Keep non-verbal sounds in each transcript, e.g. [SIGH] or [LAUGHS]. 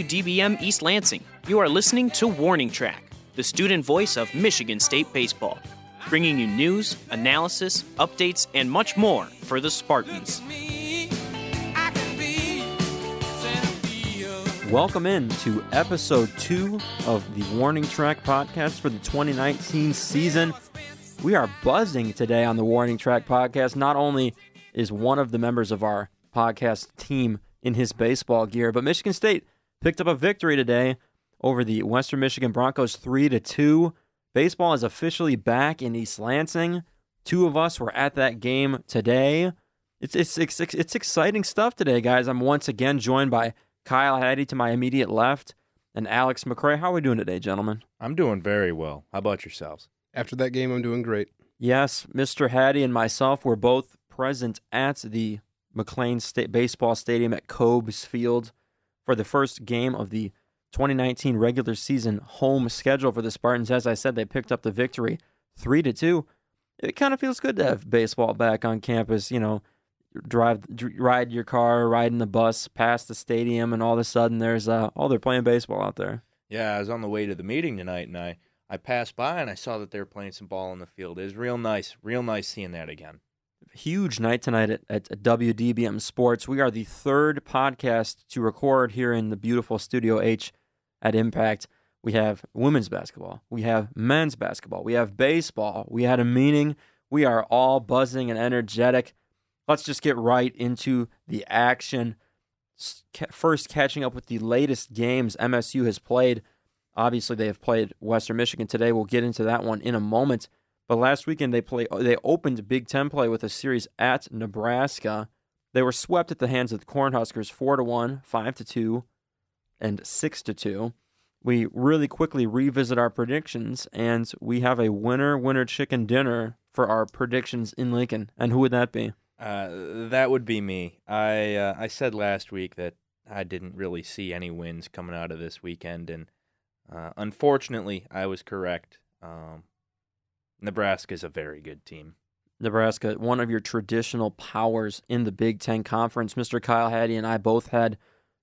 WDBM East Lansing. You are listening to Warning Track, the student voice of Michigan State Baseball, bringing you news, analysis, updates, and much more for the Spartans. Welcome in to episode two of the Warning Track podcast for the 2019 season. We are buzzing today on the Warning Track podcast. Not only is one of the members of our podcast team in his baseball gear, but Michigan State picked up a victory today over the Western Michigan Broncos 3 to 2. Baseball is officially back in East Lansing. Two of us were at that game today. It's it's it's, it's exciting stuff today, guys. I'm once again joined by Kyle Hattie to my immediate left, and Alex McCray. How are we doing today, gentlemen? I'm doing very well. How about yourselves? After that game, I'm doing great. Yes, Mr. Hattie and myself were both present at the McLane State Baseball Stadium at Kobs Field for the first game of the 2019 regular season home schedule for the Spartans. As I said, they picked up the victory, three to two. It kind of feels good to have baseball back on campus. You know, drive ride your car, ride in the bus past the stadium, and all of a sudden there's uh, oh they're playing baseball out there. Yeah, I was on the way to the meeting tonight, and I I passed by and I saw that they were playing some ball in the field. It was real nice, real nice seeing that again. Huge night tonight at, at WDBM Sports. We are the third podcast to record here in the beautiful Studio H at Impact. We have women's basketball. We have men's basketball. We have baseball. We had a meeting. We are all buzzing and energetic let's just get right into the action. First, catching up with the latest games MSU has played. Obviously, they have played Western Michigan today. We'll get into that one in a moment. But last weekend they play they opened Big Ten play with a series at Nebraska. They were swept at the hands of the Cornhuskers four to one, five to two, and six to two. We really quickly revisit our predictions, and we have a winner winner chicken dinner for our predictions in Lincoln. And who would that be? Uh, that would be me. I uh, I said last week that I didn't really see any wins coming out of this weekend, and uh, unfortunately, I was correct. Um, Nebraska is a very good team. Nebraska, one of your traditional powers in the Big Ten Conference. Mr. Kyle Hattie and I both had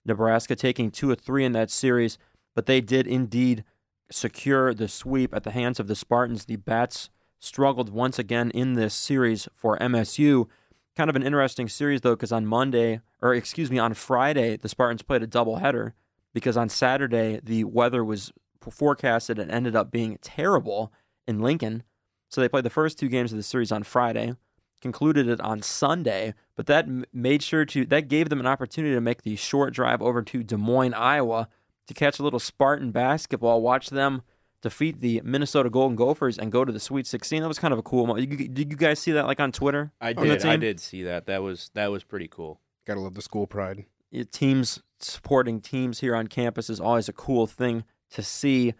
Nebraska taking two or three in that series, but they did indeed secure the sweep at the hands of the Spartans. The Bats struggled once again in this series for MSU. Kind of an interesting series though, because on Monday, or excuse me, on Friday, the Spartans played a doubleheader because on Saturday the weather was forecasted and ended up being terrible in Lincoln. So they played the first two games of the series on Friday, concluded it on Sunday, but that made sure to that gave them an opportunity to make the short drive over to Des Moines, Iowa, to catch a little Spartan basketball, watch them defeat the Minnesota Golden Gophers and go to the Sweet 16. That was kind of a cool moment. Did you guys see that like on Twitter? I did. I did see that. That was that was pretty cool. Gotta love the school pride. teams supporting teams here on campus is always a cool thing to see.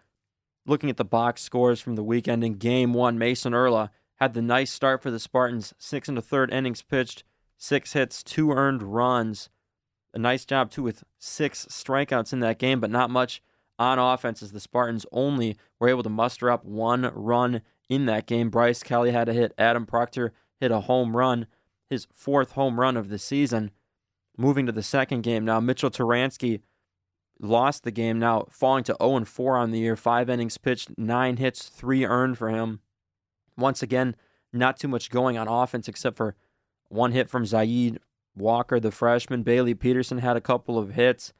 Looking at the box scores from the weekend in Game One, Mason Erla had the nice start for the Spartans. Six and a third innings pitched, six hits, two earned runs. A nice job too with six strikeouts in that game, but not much on offense as the Spartans only were able to muster up one run in that game. Bryce Kelly had a hit. Adam Proctor hit a home run, his fourth home run of the season. Moving to the second game now, Mitchell Tyranski lost the game now, falling to 0 4 on the year. Five innings pitched, nine hits, three earned for him. Once again, not too much going on offense except for one hit from Zaid Walker, the freshman. Bailey Peterson had a couple of hits.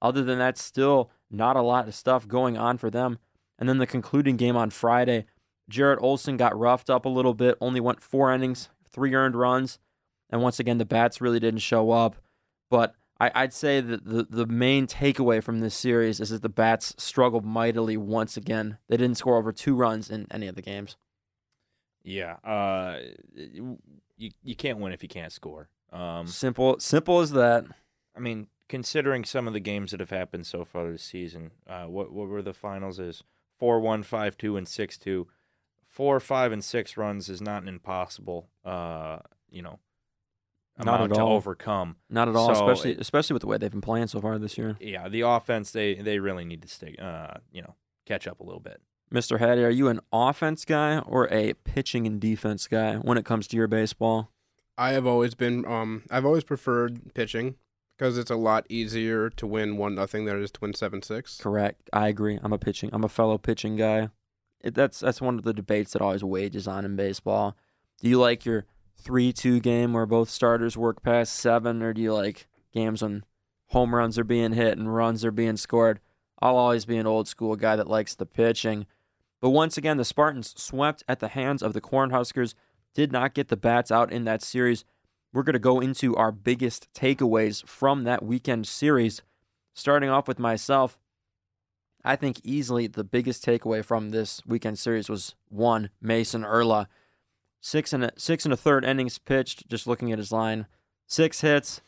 Other than that, still not a lot of stuff going on for them. And then the concluding game on Friday, Jarrett Olson got roughed up a little bit, only went four innings, three earned runs. And once again, the bats really didn't show up. But I, would say that the, the main takeaway from this series is that the bats struggled mightily once again. They didn't score over two runs in any of the games. Yeah, uh, you you can't win if you can't score. Um, simple, simple as that. I mean, considering some of the games that have happened so far this season, uh, what what were the finals? Is four one, five two, and six two. Four, five, and six runs is not an impossible, uh, you know, amount to all. overcome. Not at all, so especially it, especially with the way they've been playing so far this year. Yeah, the offense they they really need to stay, uh, you know, catch up a little bit. Mr. Hattie, are you an offense guy or a pitching and defense guy when it comes to your baseball? I have always been um I've always preferred pitching. because it's a lot easier to win one nothing than it is to win seven six. Correct. I agree. I'm a pitching. I'm a fellow pitching guy. It, that's that's one of the debates that always wages on in baseball. Do you like your three two game where both starters work past seven, or do you like games when home runs are being hit and runs are being scored? I'll always be an old school guy that likes the pitching. But once again, the Spartans swept at the hands of the Cornhuskers, did not get the bats out in that series. We're going to go into our biggest takeaways from that weekend series. Starting off with myself, I think easily the biggest takeaway from this weekend series was one, Mason Erla. Six and a, six and a third innings pitched, just looking at his line. Six hits,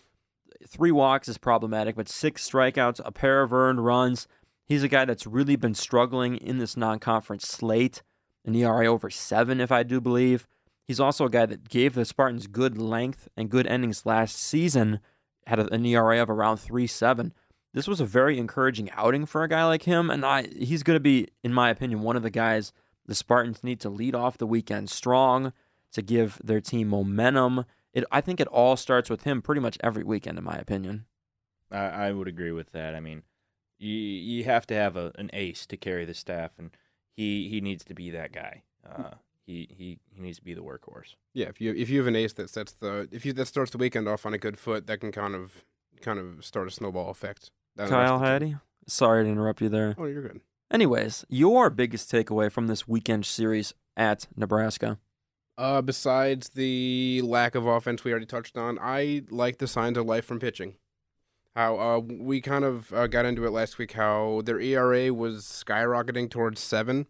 three walks is problematic, but six strikeouts, a pair of earned runs. He's a guy that's really been struggling in this non conference slate, an ERA over seven, if I do believe. He's also a guy that gave the Spartans good length and good innings last season, had an ERA of around 3 7. This was a very encouraging outing for a guy like him, and I, he's going to be, in my opinion, one of the guys the Spartans need to lead off the weekend strong to give their team momentum. It, I think it all starts with him pretty much every weekend, in my opinion. I, I would agree with that. I mean, you you have to have a, an ace to carry the staff, and he he needs to be that guy. Uh, he he he needs to be the workhorse. Yeah, if you if you have an ace that sets the if you that starts the weekend off on a good foot, that can kind of kind of start a snowball effect. That Kyle Hattie, sorry to interrupt you there. Oh, you're good. Anyways, your biggest takeaway from this weekend series at Nebraska? Uh, besides the lack of offense we already touched on, I like the signs of life from pitching. How uh, we kind of uh, got into it last week. How their ERA was skyrocketing towards seven,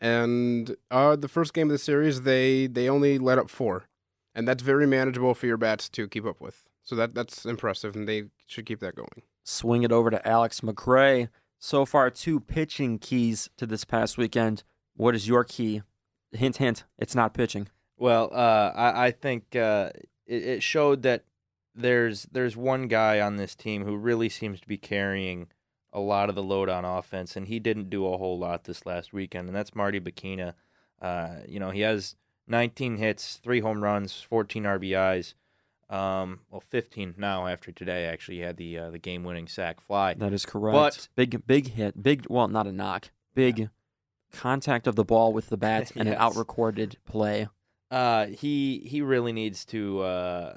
and uh, the first game of the series they they only let up four, and that's very manageable for your bats to keep up with. So that that's impressive, and they should keep that going. Swing it over to Alex McRae. So far, two pitching keys to this past weekend. What is your key? Hint, hint. It's not pitching. Well, uh, I, I think uh, it, it showed that there's there's one guy on this team who really seems to be carrying a lot of the load on offense, and he didn't do a whole lot this last weekend, and that's Marty Bechina. Uh, you know, he has 19 hits, three home runs, 14 RBIs. Um, well, 15 now after today. Actually, he had the uh, the game winning sac fly. That is correct. But- big, big hit. Big. Well, not a knock. Big contact of the ball with the bat and an out-recorded play. Uh, he he really needs to uh,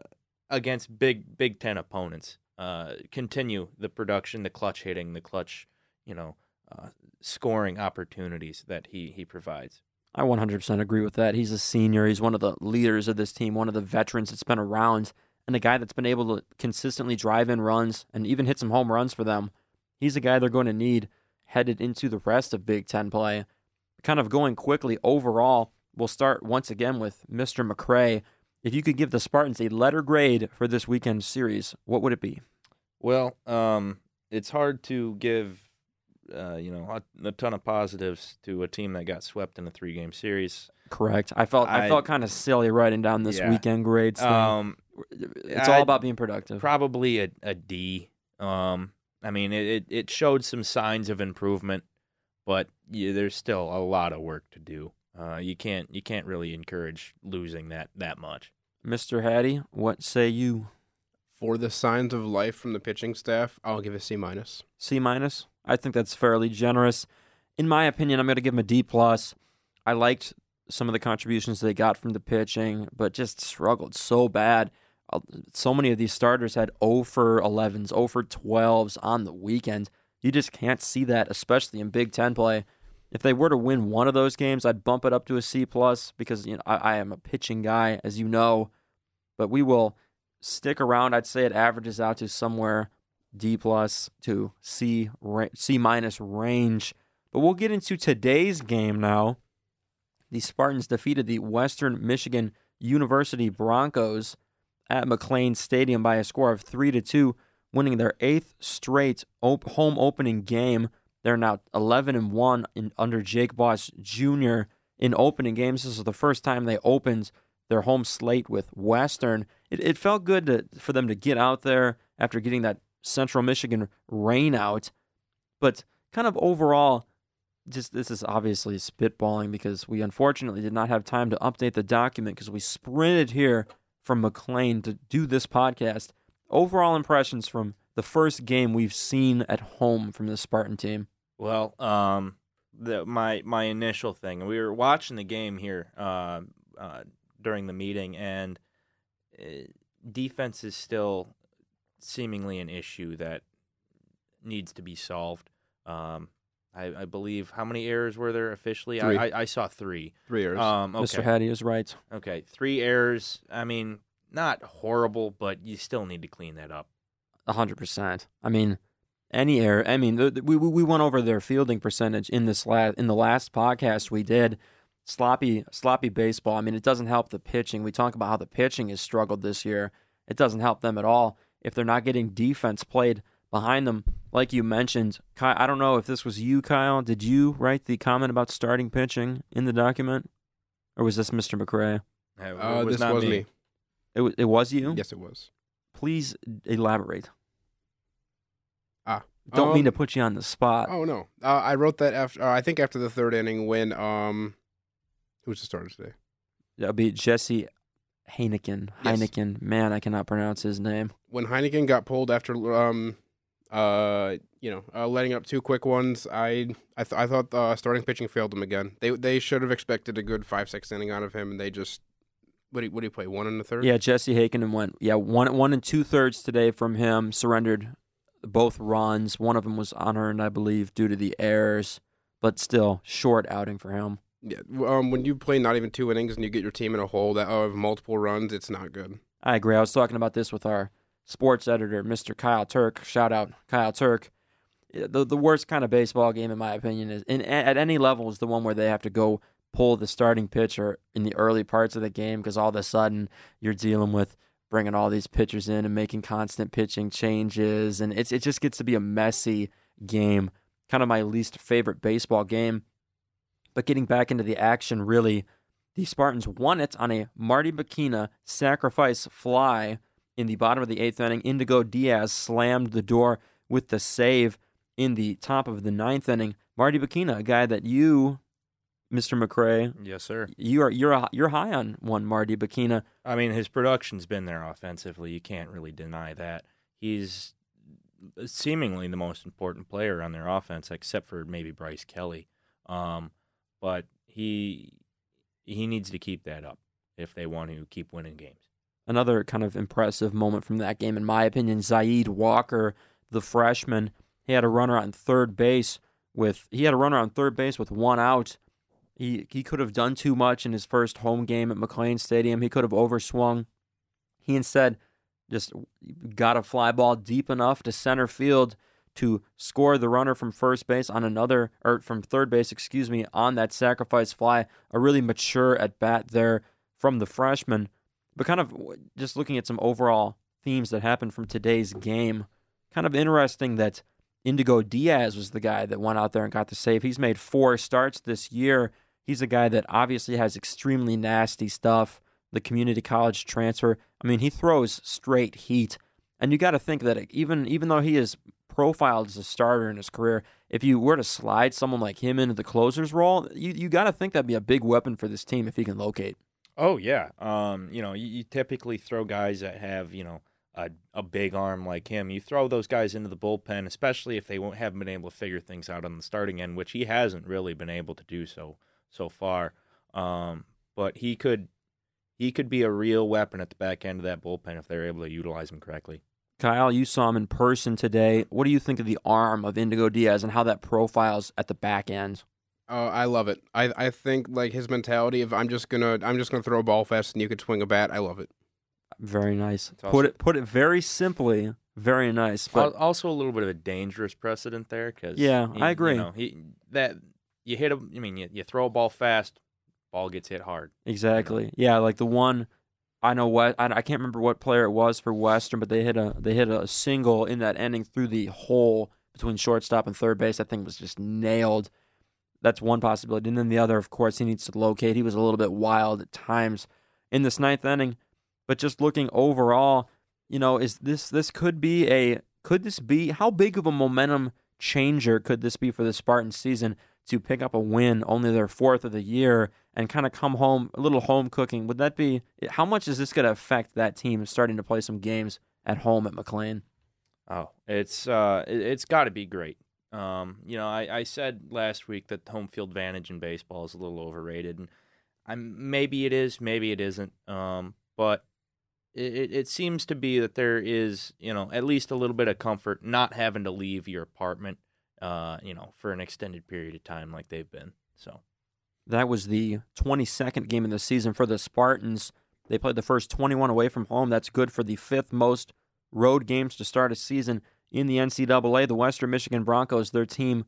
against big Big Ten opponents. Uh, continue the production, the clutch hitting, the clutch, you know, uh, scoring opportunities that he he provides. I 100% agree with that. He's a senior. He's one of the leaders of this team, one of the veterans that's been around, and a guy that's been able to consistently drive in runs and even hit some home runs for them. He's a guy they're going to need headed into the rest of Big Ten play. Kind of going quickly overall, we'll start once again with Mr. McRae. If you could give the Spartans a letter grade for this weekend series, what would it be? Well, um, it's hard to give, uh, you know, a, a ton of positives to a team that got swept in a three game series. Correct. I felt I, I- felt kind of silly writing down this Yeah. weekend grades thing. Um, it's all I- about being productive. probably a, a D. Um, I mean, it, it showed some signs of improvement, but yeah, there's still a lot of work to do. Uh, you can't you can't really encourage losing that that much. Mr. Hattie, what say you? For the signs of life from the pitching staff, I'll give a C minus. C minus. I think that's fairly generous. In my opinion, I'm going to give him a D plus. I liked some of the contributions they got from the pitching, but just struggled so bad. Uh, So many of these starters had 0 for 11s, 0 for 12s on the weekend. You just can't see that, especially in Big Ten play. If they were to win one of those games, I'd bump it up to a C plus because you know I, I am a pitching guy, as you know. But we will stick around. I'd say it averages out to somewhere D plus to C C minus range. But we'll get into today's game now. The Spartans defeated the Western Michigan University Broncos at McLane Stadium by a score of three to two, winning their eighth straight op- home opening game. They're now 11 and one in under Jake Boss Jr. in opening games. This is the first time they opened their home slate with Western. It, it felt good to, for them to get out there after getting that Central Michigan rain out, but kind of overall, just this is obviously spitballing because we unfortunately did not have time to update the document because we sprinted here from McLane to do this podcast. Overall impressions from the first game we've seen at home from the Spartan team. Well, um, the my my initial thing, we were watching the game here uh, uh, during the meeting, and uh, defense is still seemingly an issue that needs to be solved. Um, I, I believe how many errors were there officially? Three. I, I, I saw three. Three errors. Um, okay. Mr. Hattie is right. Okay, three errors. I mean, not horrible, but you still need to clean that up. A hundred percent. I mean, any error. I mean, the, the- we we we went over their fielding percentage in this last in the last podcast we did. Sloppy sloppy baseball. I mean, it doesn't help the pitching. We talk about how the pitching has struggled this year. It doesn't help them at all if they're not getting defense played behind them. Like you mentioned, Kyle, I don't know if this was you, Kyle. Did you write the comment about starting pitching in the document, or was this Mr. McRae? It uh, was this not was me. It wa- it was you. Yes, it was. Please elaborate. Ah, Don't mean um, to put you on the spot. Oh no, uh, I wrote that after. Uh, I think after the third inning when um, who's the starter today? That'll be Jesse Heikkinen. Yes. Heikkinen. Man, I cannot pronounce his name. When Heikkinen got pulled after um, uh, you know, uh, letting up two quick ones, I I, th- I thought uh, starting pitching failed him again. They they should have expected a good five six inning out of him, and they just what do you, what do you play one and the third? Yeah, Jesse Heikkinen went. Yeah, one one and two thirds today from him. Surrendered both runs. One of them was unearned, I believe, due to the errors. But still, short outing for him. Yeah, um, when you play not even two innings and you get your team in a hole that of multiple runs, it's not good. I agree. I was talking about this with our sports editor, Mr. Kyle Turk. Shout out, Kyle Turk. The the worst kind of baseball game, in my opinion, is in, at any level is the one where they have to go pull the starting pitcher in the early parts of the game because all of a sudden you're dealing with bringing all these pitchers in and making constant pitching changes, and it's it just gets to be a messy game. Kind of my least favorite baseball game. But getting back into the action, really, the Spartans won it on a Marty Bechina sacrifice fly in the bottom of the eighth inning. Indigo Diaz slammed the door with the save in the top of the ninth inning. Marty Bechina, a guy that you, Mr. McRae, Yes, sir. you are you're a, you're high on one Marty Bechina. I mean, his production's been there offensively. You can't really deny that. He's seemingly the most important player on their offense, except for maybe Bryce Kelly. Um, but he he needs to keep that up if they want to keep winning games. Another kind of impressive moment from that game, in my opinion, Zaid Walker, the freshman, he had a runner on third base with he had a runner on third base with one out. He he could have done too much in his first home game at McLane Stadium. He could have overswung. He instead just got a fly ball deep enough to center field to score the runner from first base on another or from third base, excuse me, on that sacrifice fly. A really mature at bat there from the freshman. But kind of just looking at some overall themes that happened from today's game, kind of interesting that Indigo Diaz was the guy that went out there and got the save. He's made four starts this year. He's a guy that obviously has extremely nasty stuff. The community college transfer. I mean, he throws straight heat, and you got to think that even even though he is profiled as a starter in his career, if you were to slide someone like him into the closer's role, you you got to think that'd be a big weapon for this team if he can locate. Oh yeah. Um, you know, you, you typically throw guys that have, you know, a, a big arm like him. You throw those guys into the bullpen, especially if they won't haven't been able to figure things out on the starting end, which he hasn't really been able to do so so far. Um, but he could he could be a real weapon at the back end of that bullpen if they're able to utilize him correctly. Kyle, you saw him in person today. What do you think of the arm of Indigo Diaz and how that profiles at the back end? Uh, I love it. I I think like his mentality of I'm just gonna I'm just gonna throw a ball fast and you could swing a bat. I love it. Very nice. It's Put it put it very simply. Very nice. But also a little bit of a dangerous precedent there because Yeah, I agree. You know, he that you hit him. I mean, you, you throw a ball fast, ball gets hit hard. exactly. Yeah, like the one I know what I, I can't remember what player it was for Western, but they hit a they hit a single in that inning through the hole between shortstop and third base. I think was just nailed. That's one possibility. And then the other, of course, he needs to locate. He was a little bit wild at times in this ninth inning. But just looking overall, you know, is this this could be a could this be how big of a momentum changer could this be for the Spartan season to pick up a win, only their fourth of the year, and kind of come home a little home cooking? Would that be how much is this going to affect that team starting to play some games at home at McLane. Oh, it's uh, it, it's got to be great. Um, you know, I, I said last week that home field advantage in baseball is a little overrated, and I'm maybe it is, maybe it isn't. Um, but it, it seems to be that there is, you know, at least a little bit of comfort not having to leave your apartment, uh, you know, for an extended period of time like they've been. So that was the 22nd game of the season for the Spartans. They played the first 21 away from home. That's good for the fifth most road games to start a season in the NCAA. The Western Michigan Broncos, their team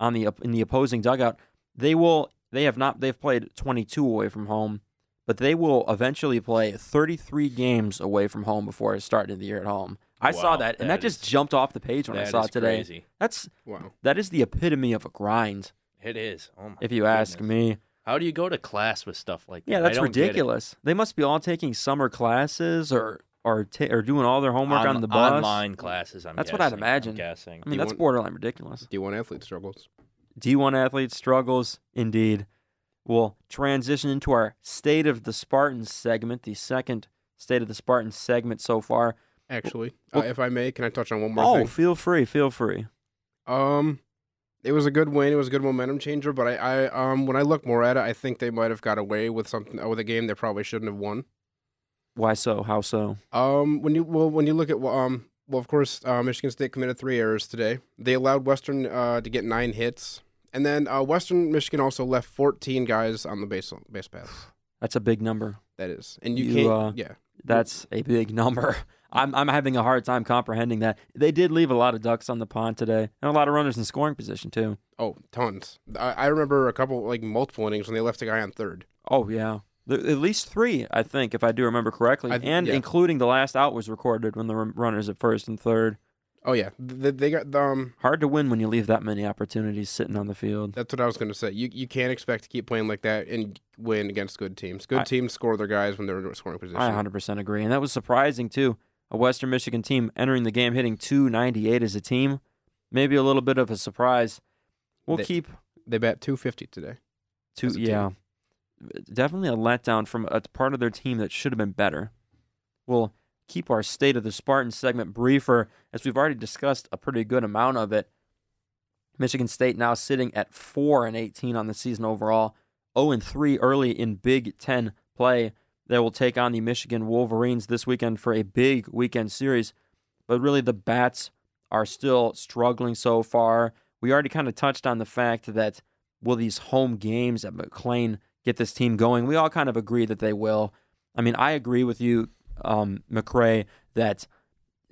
on the in the opposing dugout, they will they have not they've played 22 away from home, but they will eventually play 33 games away from home before starting the year at home. I Wow, saw that, and that, that just is- jumped off the page when I saw it today. crazy. That's Wow. that is the epitome of a grind, It is. Oh my if you ask me. How do you go to class with stuff like that? Yeah, I that's don't get it. ridiculous. They must be all taking summer classes or or ta- or doing all their homework On- on the bus. Online classes. I'm That's what I'd guessing. I'm imagine. guessing. I mean, You that's want- borderline ridiculous. D1 athlete struggles. D1 athlete struggles, indeed. We'll transition into our State of the Spartans segment, the second State of the Spartans segment so far. Actually, Well- uh, if I may, can I touch on one more Oh, thing? feel free, feel free. Um, it was a good win. It was a good momentum changer. But I, I um, when I look more at it, I think they might have got away with something uh, with a game they probably shouldn't have won. Why so? How so? Um, when you well, when you look at um, well, of course, uh, Michigan State committed three errors today. They allowed Western uh, to get nine hits, and then uh, Western Michigan also left fourteen guys on the base base path. That's a big number. That is, and you, You, can't. uh, yeah, That's a big [LAUGHS] number. I'm I'm having a hard time comprehending that. They did leave a lot of ducks on the pond today, and a lot of runners in scoring position too. oh, tons. I, I remember a couple like multiple innings when they left a guy on third. Oh yeah, at least three, I think, if I do remember correctly, I- and yeah. including the last out was recorded when the runners at first and third. Oh yeah, they, they got um. Hard to win when you leave that many opportunities sitting on the field. That's what I was going to say. You you can't expect to keep playing like that and win against good teams. Good I- teams score their guys when they're in scoring position. I 100% agree, and that was surprising too. A Western Michigan team entering the game hitting 298 as a team, maybe a little bit of a surprise. We'll They- keep They bat two fifty today. two. Yeah, definitely a letdown from a part of their team that should have been better. We'll keep our state of the Spartans segment briefer as we've already discussed a pretty good amount of it. Michigan State now sitting at four and 18 on the season overall, 0 and three early in Big Ten play. They will take on the Michigan Wolverines this weekend for a big weekend series. But really, the Bats are still struggling so far. We already kind of touched on the fact that will these home games at McLane get this team going? We all kind of agree that they will. I mean, I agree with you, um, McRae, that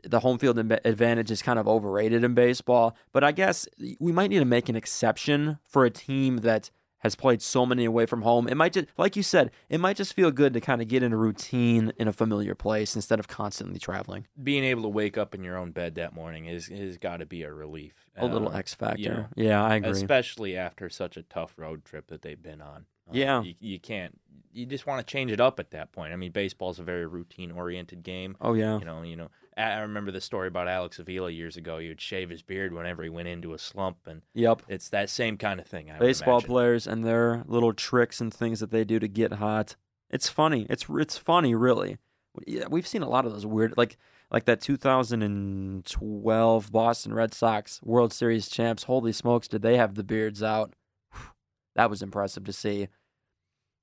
the home field advantage is kind of overrated in baseball. But I guess we might need to make an exception for a team that has played so many away from home. It might just, like you said, it might just feel good to kind of get in a routine in a familiar place instead of constantly traveling. Being able to wake up in your own bed that morning is has got to be a relief. A little Uh, X factor. you know, yeah, I agree. especially after such a tough road trip that they've been on. Uh, Yeah. you, you can't. You just want to change it up at that point. I mean, baseball's a very routine-oriented game. oh yeah. You know, you know. I remember the story about Alex Avila years ago. He would shave his beard whenever he went into a slump, and Yep. it's that same kind of thing. I baseball players and their little tricks and things that they do to get hot. It's funny. It's it's funny, really. Yeah, we've seen a lot of those weird, like like that 2012 Boston Red Sox World Series champs. Holy smokes, did they have the beards out? [SIGHS] That was impressive to see.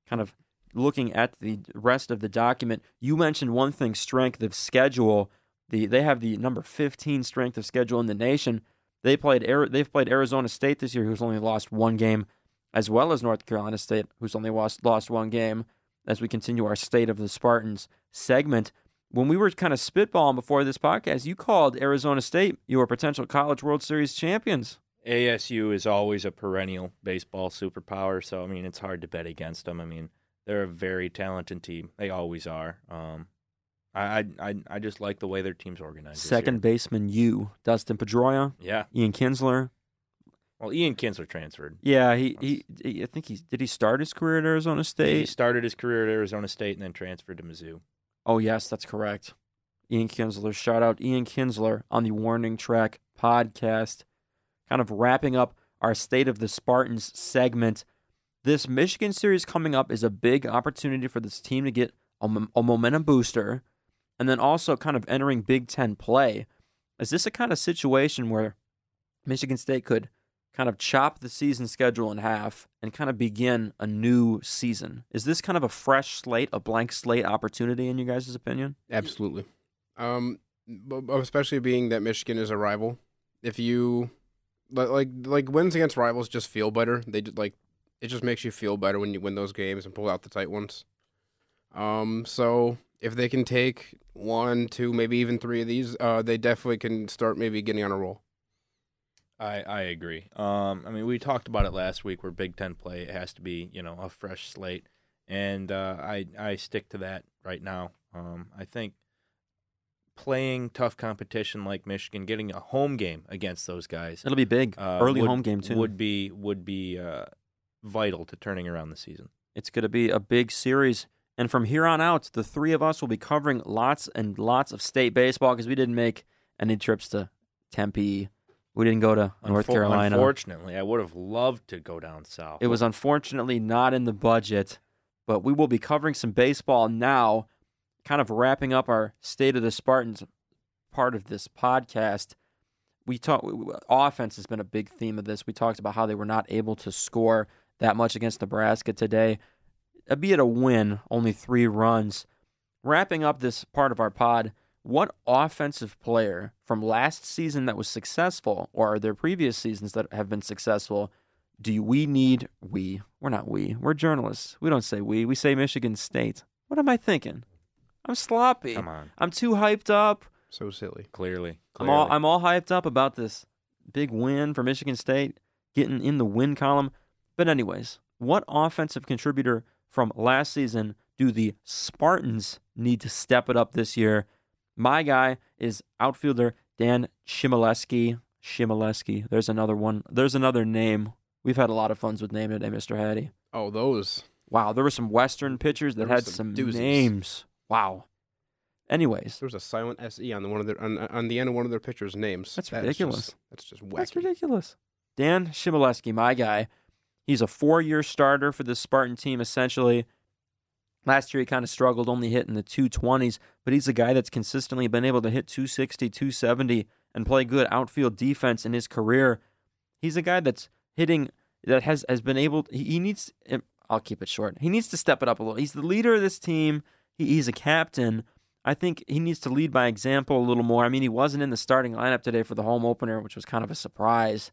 Kind of looking at the rest of the document, you mentioned one thing: strength of schedule. The they have the number 15 strength of schedule in the nation. They played they've played Arizona State this year, who's only lost one game, as well as North Carolina State, who's only lost lost one game. As we continue our State of the Spartans segment, when we were kind of spitballing before this podcast, you called Arizona State your potential College World Series champions. ASU is always a perennial baseball superpower, so I mean it's hard to bet against them. I mean they're a very talented team. They always are. Um, I, I I just like the way their team's organized. Second baseman, you Dustin Pedroia, yeah. Ian Kinsler. Well, Ian Kinsler transferred. Yeah, he, he, he I think he did he start his career at Arizona State. He started his career at Arizona State and then transferred to Mizzou. Oh, yes, that's correct. Ian Kinsler. Shout out Ian Kinsler on the Warning Track podcast. Kind of wrapping up our State of the Spartans segment. This Michigan series coming up is a big opportunity for this team to get a, a momentum booster and then also kind of entering Big Ten play. Is this a kind of situation where Michigan State could kind of chop the season schedule in half and kind of begin a new season? Is this kind of a fresh slate, a blank slate opportunity in you guys' opinion? Absolutely. Um, especially being that Michigan is a rival. If you like, like, wins against rivals just feel better. They like it just makes you feel better when you win those games and pull out the tight ones. Um, so if they can take one, two, maybe even three of these, uh, they definitely can start maybe getting on a roll. I, I agree. Um, I mean, we talked about it last week where Big Ten play it has to be you know a fresh slate, and uh, I I stick to that right now. Um, I think playing tough competition like Michigan, getting a home game against those guys, It'll be big. uh, Early would- home game, too. would be would be uh, vital to turning around the season. It's going to be a big series. And from here on out, the three of us will be covering lots and lots of state baseball because we didn't make any trips to Tempe. We didn't go to North Unfor- Carolina. Unfortunately, I would have loved to go down south. It was unfortunately not in the budget, but we will be covering some baseball now, kind of wrapping up our State of the Spartans part of this podcast. We talk offense has been a big theme of this. We talked about how they were not able to score that much against Nebraska today, albeit a win, only three runs. Wrapping up this part of our pod, what offensive player from last season that was successful, or are there previous seasons that have been successful, do we need we? We're not we. We're journalists. We don't say we. We say Michigan State. What am I thinking? I'm sloppy. Come on, I'm too hyped up. So silly. clearly, I'm all clearly. I'm all hyped up about this big win for Michigan State, getting in the win column. But anyways, what offensive contributor from last season do the Spartans need to step it up this year? My guy is outfielder Dan Chmielewski. Chmielewski. There's another one. There's another name. We've had a lot of fun with name today, Mr. Hattie. Oh, those. Wow, there were some Western pitchers that had some some names. Wow. Anyways, There was a silent se on the one of their on, on the end of one of their pitchers' names. That's That ridiculous. just- that's just wacky. That's ridiculous. Dan Chmielewski, my guy. He's a four year starter for the Spartan team, essentially. Last year, he kind of struggled, only hitting the 220s, but he's a guy that's consistently been able to hit 260, 270, and play good outfield defense in his career. He's a guy that's hitting, that has, has been able, he, needs, I'll keep it short. He needs to step it up a little. He's the leader of this team, he, he's a captain. I think he needs to lead by example a little more. I mean, he wasn't in the starting lineup today for the home opener, which was kind of a surprise.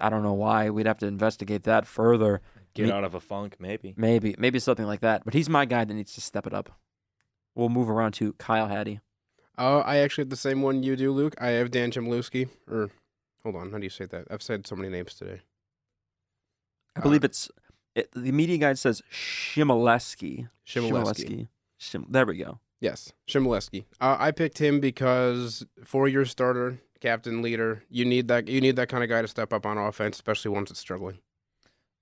I don't know why. We'd have to investigate that further. get me- out of a funk, maybe. Maybe, maybe something like that. But he's my guy that needs to step it up. We'll move around to Kyle Hattie. Uh, I actually have the same one you do, Luke. I have Dan Chmielewski. Or, hold on, how do you say that? I've said so many names today. I believe Uh, it's it, the media guide says Chmielewski. Chmielewski. Shim, there we go. Yes, Chmielewski. Uh, I picked him because four-year starter, captain, leader. You need that. You need that kind of guy to step up on offense, especially once it's struggling.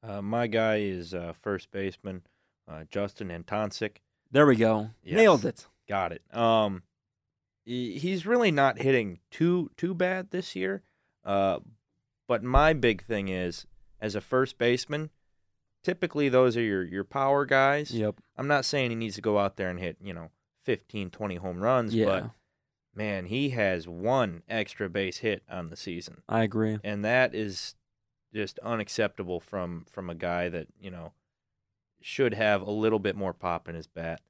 Uh, my guy is uh, first baseman uh, Justin Antonsic. There we go. Yes. Nailed it. Got it. Um, he- he's really not hitting too too bad this year. Uh, but my big thing is, as a first baseman, typically those are your your power guys. Yep. I'm not saying he needs to go out there and hit you know 15, 20 home runs, Yeah. but man, he has one extra base hit on the season, I agree. and that is just unacceptable from from a guy that you know should have a little bit more pop in his bat.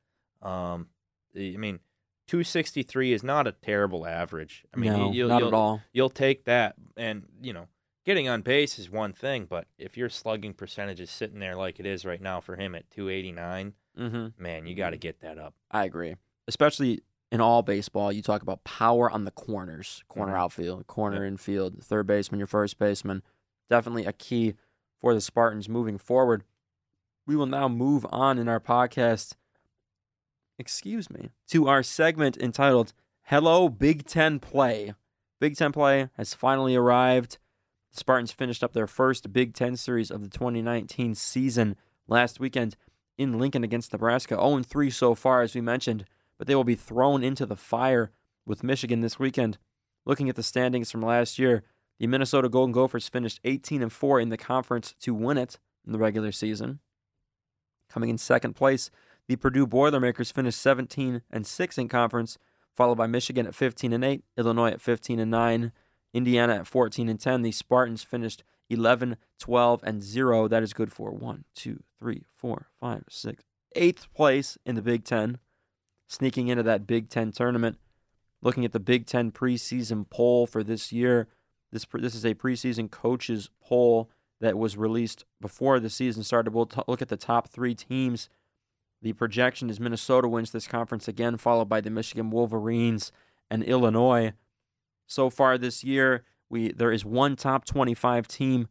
Um, I mean, 263 is not a terrible average. I mean, no, you'll, not you'll, at all. You'll take that, and you know, getting on base is one thing, but if your slugging percentage is sitting there like it is right now for him at 289, Mm-hmm. man, you got to get that up. I agree. Especially in all baseball, you talk about power on the corners, corner Mhm. outfield, corner infield, third baseman, your first baseman. Definitely a key for the Spartans moving forward. We will now move on in our podcast, excuse me, to our segment entitled Hello Big Ten Play. Big Ten Play has finally arrived. The Spartans finished up their first Big Ten series of the 2019 season last weekend in Lincoln against Nebraska. 0 3 so far, as we mentioned, but they will be thrown into the fire with Michigan this weekend. Looking at the standings from last year, the Minnesota Golden Gophers finished 18 and 4 in the conference to win it in the regular season. Coming in second place, the Purdue Boilermakers finished 17 and 6 in conference followed by Michigan at 15 and 8, Illinois at 15 and 9, Indiana at 14 and 10. The Spartans finished 11, 12, and 0. That is good for 1, 2, 3, 4, 5, 6, 8th place in the Big Ten, sneaking into that Big Ten tournament. Looking at the Big Ten preseason poll for this year, this this is a preseason coaches poll that was released before the season started. We'll t- look at the top three teams. The projection is Minnesota wins this conference again, followed by the Michigan Wolverines and Illinois. So far this year, we there is one top 25 team.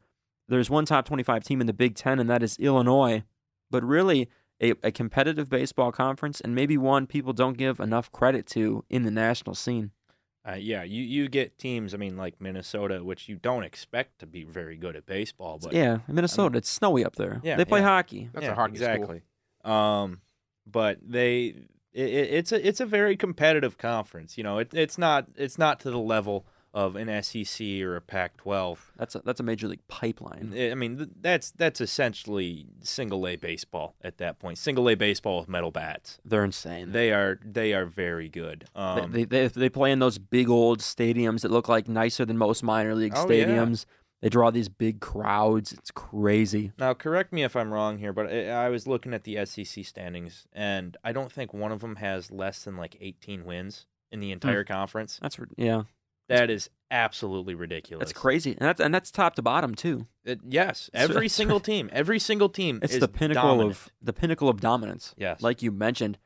There's one top 25 team in the Big Ten, and that is Illinois. But really, a, a competitive baseball conference, and maybe one people don't give enough credit to in the national scene. Uh, yeah, you, you get teams, I mean, like Minnesota, which you don't expect to be very good at baseball, but yeah, Minnesota, it's snowy up there. Yeah, they play yeah. hockey. That's yeah, a hockey school. exactly. Um, but they, it, it's a it's a very competitive conference. You know, it, it's not it's not to the level of an SEC or a Pac-12. That's a that's a major league pipeline. I mean, that's that's essentially single A baseball at that point. Single A baseball with metal bats. They're insane. They are they are very good. They, Um, they, they they play in those big old stadiums that look like nicer than most minor league Oh, yeah. stadiums. They draw these big crowds. It's crazy. Now, correct me if I'm wrong here, but I, I was looking at the SEC standings, and I don't think one of them has less than like 18 wins in the entire conference. That's yeah. That is absolutely ridiculous. That's crazy, and that's and that's top to bottom too. It- yes, every single [LAUGHS] team, every single team. It's is the pinnacle dominant. of the pinnacle of dominance. yes, like you mentioned.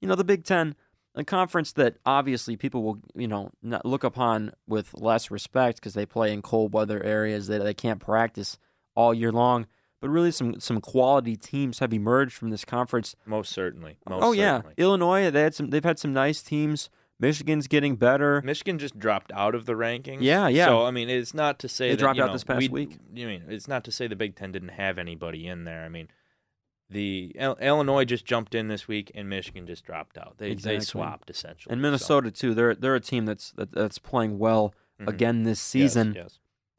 You know, the Big Ten, a conference that obviously people will, you know, not look upon with less respect because they play in cold weather areas that they can't practice all year long. But really, some some quality teams have emerged from this conference. most certainly. Oh, most oh yeah, certainly. Illinois. They had some. They've had some nice teams. Michigan's getting better. Michigan just dropped out of the rankings. Yeah, yeah. So I mean, it's not to say They that, dropped out know, this past we- week. You mean it's not to say the Big Ten didn't have anybody in there. I mean, the Il- Illinois just jumped in this week, and Michigan just dropped out. They Exactly. they swapped essentially. and so- Minnesota too. They're they're a team that's that, that's playing well Mhm. again this season. Yes,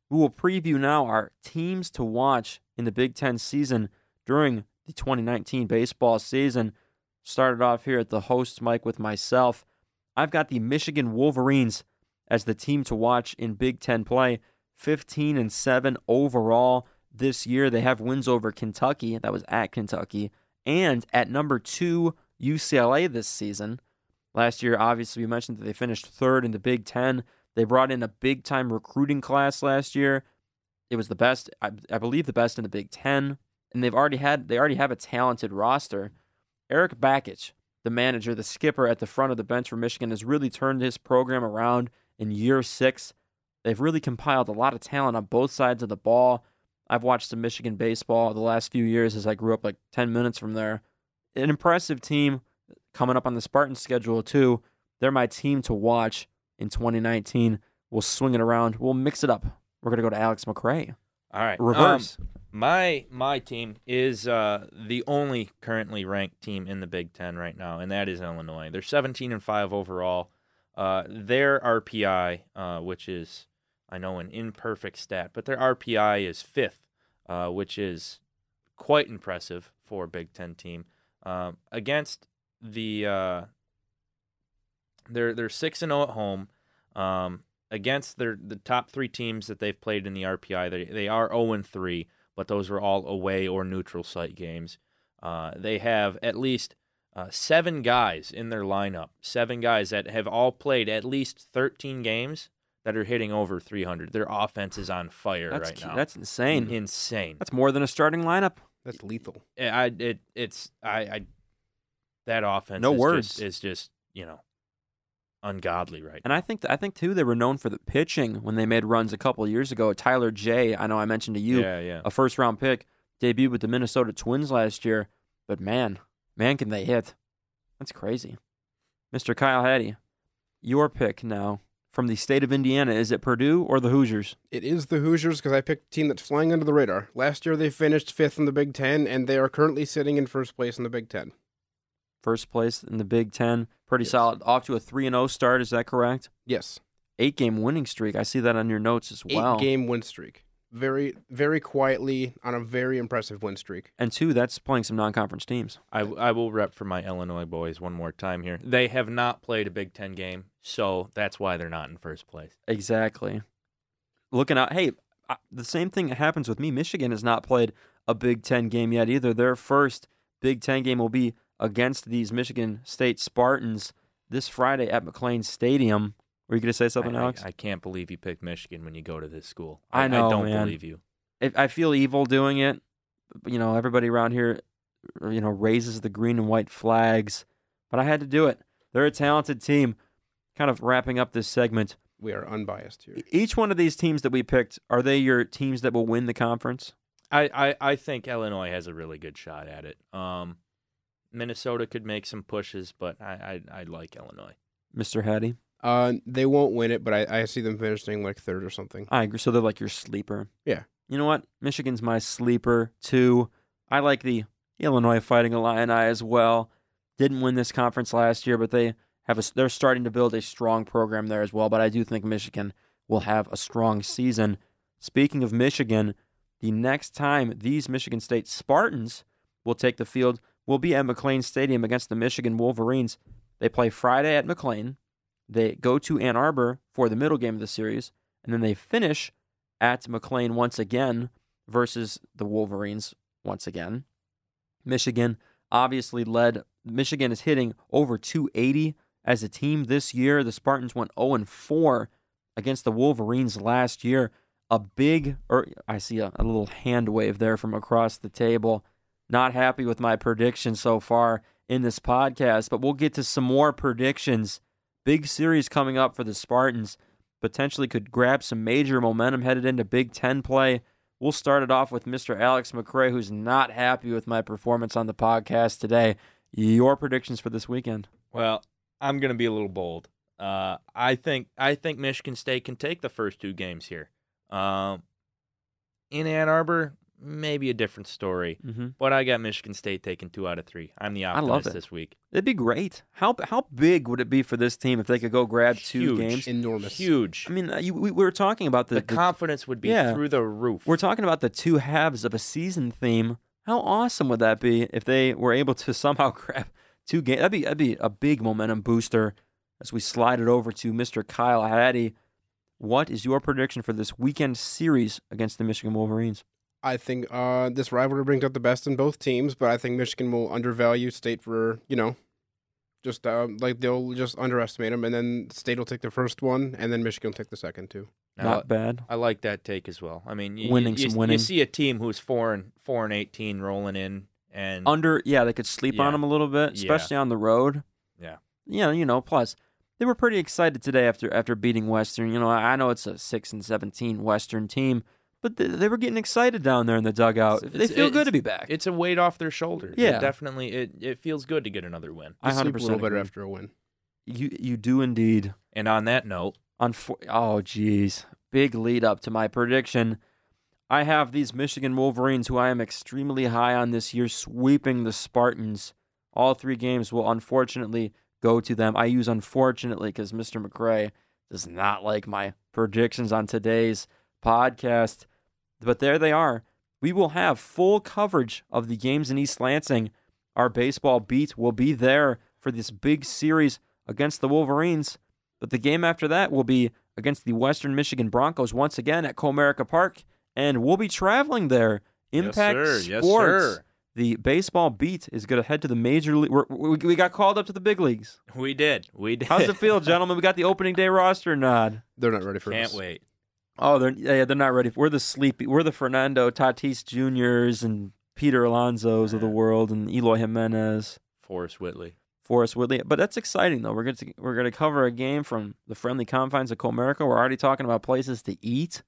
We will preview now our teams to watch in the Big Ten season during the 2019 baseball season. Started off here at the host mic with myself. I've got the Michigan Wolverines as the team to watch in Big Ten play. 15 and 7 overall this year. They have wins over Kentucky. That was at Kentucky. And at number two, UCLA this season. Last year, obviously, we mentioned that they finished third in the Big Ten. They brought in a big time recruiting class last year. It was the best, I, I believe, the best in the Big Ten, and they've already had they already have a talented roster. Erik Bakich, the manager, the skipper at the front of the bench for Michigan, has really turned his program around in year six. They've really compiled a lot of talent on both sides of the ball. I've watched some Michigan baseball the last few years as I grew up like 10 minutes from there. An impressive team coming up on the Spartan schedule, too. They're my team to watch in 2019. We'll swing it around. We'll mix it up. We're going to go to Alex McRae. All right. um, Reverse. My my team is uh, the only currently ranked team in the Big Ten right now, and that is Illinois. They're 17 and five overall. Uh, their RPI, uh, which is I know an imperfect stat, but their RPI is fifth, uh, which is quite impressive for a Big Ten team. Um, against the uh, they're they're six and zero at home. Um, against their the top three teams that they've played in the RPI, they they are zero and three, but those were all away or neutral site games. Uh, they have at least uh, seven guys in their lineup, seven guys that have all played at least thirteen games that are hitting over 300. Their offense is on fire That's, right now. that's insane. insane. That's more than a starting lineup. That's lethal. I it it's I, I that offense No is words. just, is just you know ungodly right And I think I think too they were known for the pitching when they made runs a couple of years ago. Tyler Jay, I know I mentioned to you, yeah yeah a first round pick, debuted with the Minnesota Twins last year. But man, man, can they hit? That's crazy. Mr. Kyle Hattie, your pick now from the state of Indiana. Is it Purdue or the Hoosiers? It is the Hoosiers because I picked a team that's flying under the radar. Last year they finished fifth in the Big Ten, and they are currently sitting in first place in the Big Ten. First place in the Big Ten. Pretty Yes. solid. Off to a 3 0 start. Is that correct? Yes, Eight game winning streak. I see that on your notes as well. eight game win streak. very very quietly on a very impressive win streak. And two, that's playing some non-conference teams. I, I will rep for my Illinois boys one more time here. They have not played a Big Ten game, so that's why they're not in first place. Exactly. Looking out, hey, uh, the same thing that happens with me. Michigan has not played a Big Ten game yet either. Their first Big Ten game will be against these Michigan State Spartans this Friday at McLane Stadium. Were you going to say something, I, Alex? I, I can't believe you picked Michigan when you go to this school. I know, I don't man. believe you. I, I feel evil doing it. You know, everybody around here, you know, raises the green and white flags, but I had to do it. They're a talented team. Kind of wrapping up this segment. We are unbiased here. Each one of these teams that we picked, are they your teams that will win the conference? I, I, I think Illinois has a really good shot at it. Um, Minnesota could make some pushes, but I, I, I like Illinois. Mr. Hattie? Uh, they won't win it, but I, I see them finishing like third or something. I agree. So they're like your sleeper. Yeah. You know what? Michigan's my sleeper too. I like the Illinois Fighting Illini as well. Didn't win this conference last year, but they have a, they're starting to build a strong program there as well. But I do think Michigan will have a strong season. Speaking of Michigan, the next time these Michigan State Spartans will take the field will be at McLane Stadium against the Michigan Wolverines. They play Friday at McLane. They go to Ann Arbor for the middle game of the series, and then they finish at McLane once again versus the Wolverines once again. Michigan obviously led. Michigan is hitting over 280 as a team this year. The Spartans went 0 4 against the Wolverines last year. A big, or I see a, a little hand wave there from across the table. Not happy with my prediction so far in this podcast, but we'll get to some more predictions. Big series coming up for the Spartans. Potentially could grab some major momentum headed into Big Ten play. We'll start it off with Mr. Alex McRae, who's not happy with my performance on the podcast today. Your predictions for this weekend? Well, I'm going to be a little bold. Uh, I think I think Michigan State can take the first two games here. Um, in Ann Arbor, maybe a different story, Mm-hmm. but I got Michigan State taking two out of three. I'm the I optimist love it. this week. It'd be great. How how big would it be for this team if they could go grab two games? Enormous. Huge. I mean, uh, you, we, we were talking about the, the, the confidence would be yeah. through the roof. We're talking about the two halves of a season theme. How awesome would that be if they were able to [LAUGHS] somehow grab two games? That'd be that'd be a big momentum booster as we slide it over to Mr. Kyle Hattie. What is your prediction for this weekend series against the Michigan Wolverines? I think uh, this rivalry brings out the best in both teams, but I think Michigan will undervalue State for you know, just uh, like they'll just underestimate them, and then State will take the first one, and then Michigan will take the second too. Not li- bad. I like that take as well. I mean, you, Winning you, some you, winning. You see a team who's four and four and eighteen rolling in, and Under, yeah, they could sleep on them a little bit, Yeah. especially on the road. Yeah. Yeah, you know. Plus, they were pretty excited today after after beating Western. You know, I I know it's a six and seventeen Western team, but they, they were getting excited down there in the dugout. It's- they it's- feel good to be back. it's a weight off their shoulders. It Yeah. definitely. It it feels good to get another win. I You hundred sleep a little percent better after a win. You you do indeed. And on that note, Unfor- oh, geez. Big lead up to my prediction. I have these Michigan Wolverines, who I am extremely high on this year, sweeping the Spartans. All three games will unfortunately go to them. I use unfortunately because Mr. McRae does not like my predictions on today's podcast. But there they are. We will have full coverage of the games in East Lansing. Our baseball beat will be there for this big series against the Wolverines. But the game after that will be against the Western Michigan Broncos once again at Comerica Park, and we'll be traveling there. Impact yes, sir. Yes, Sports. sir. The baseball beat is going to head to the major league. We're, we we got called up to the big leagues. We did. We did. How's it feel, [LAUGHS] gentlemen? We got the opening day roster nod. They're not ready for us. Can't wait. Oh, they're yeah, they're not ready. We're the sleepy. We're the Fernando Tatis Juniors and Peter Alonso's of the world, and Eloy Jimenez, Forrest Whitley. Forrest Whitley. But that's exciting though. We're going to we're going to cover a game from the friendly confines of Comerica. We're already talking about places to eat.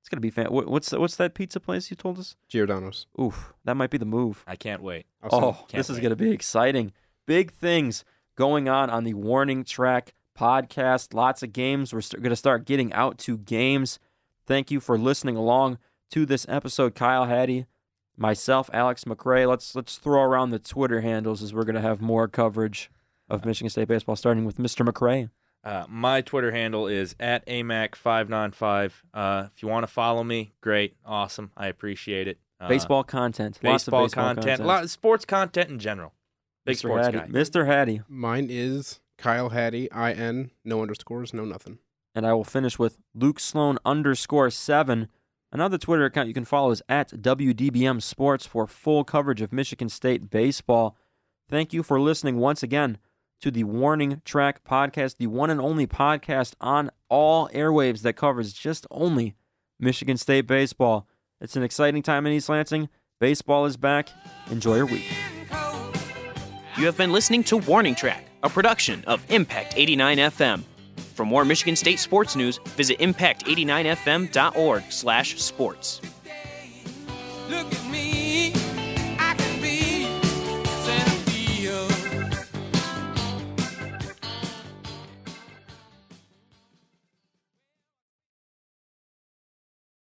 It's going to be fan. what- What's what's that pizza place you told us? Giordano's. Oof, that might be the move. I can't wait. I'll Oh, Can't this is going to be exciting. Big things going on on the Warning Track podcast. Lots of games. We're st- going to start getting out to games. Thank you for listening along to this episode, Kyle Hattie, myself, Alex McRae. Let's let's throw around the Twitter handles as we're going to have more coverage of Michigan State baseball, starting with Mr. McRae. Uh, my Twitter handle is at amac595. Uh, if you want to follow me, great, awesome. I appreciate it. Uh, baseball content. Lots baseball, of baseball content, content. a lot of sports content in general. Big Mr. sports Hattie. guy. Mr. Hattie. Mine is Kyle Hattie, I N, no underscores, no nothing. And I will finish with Luke Sloan underscore seven. Another Twitter account you can follow is at WDBM Sports for full coverage of Michigan State baseball. Thank you for listening once again to the Warning Track podcast, the one and only podcast on all airwaves that covers just only Michigan State baseball. It's an exciting time in East Lansing. Baseball is back. Enjoy your week. You have been listening to Warning Track, a production of Impact 89 FM. For more Michigan State sports news, visit impact89fm.org/sports. Look at me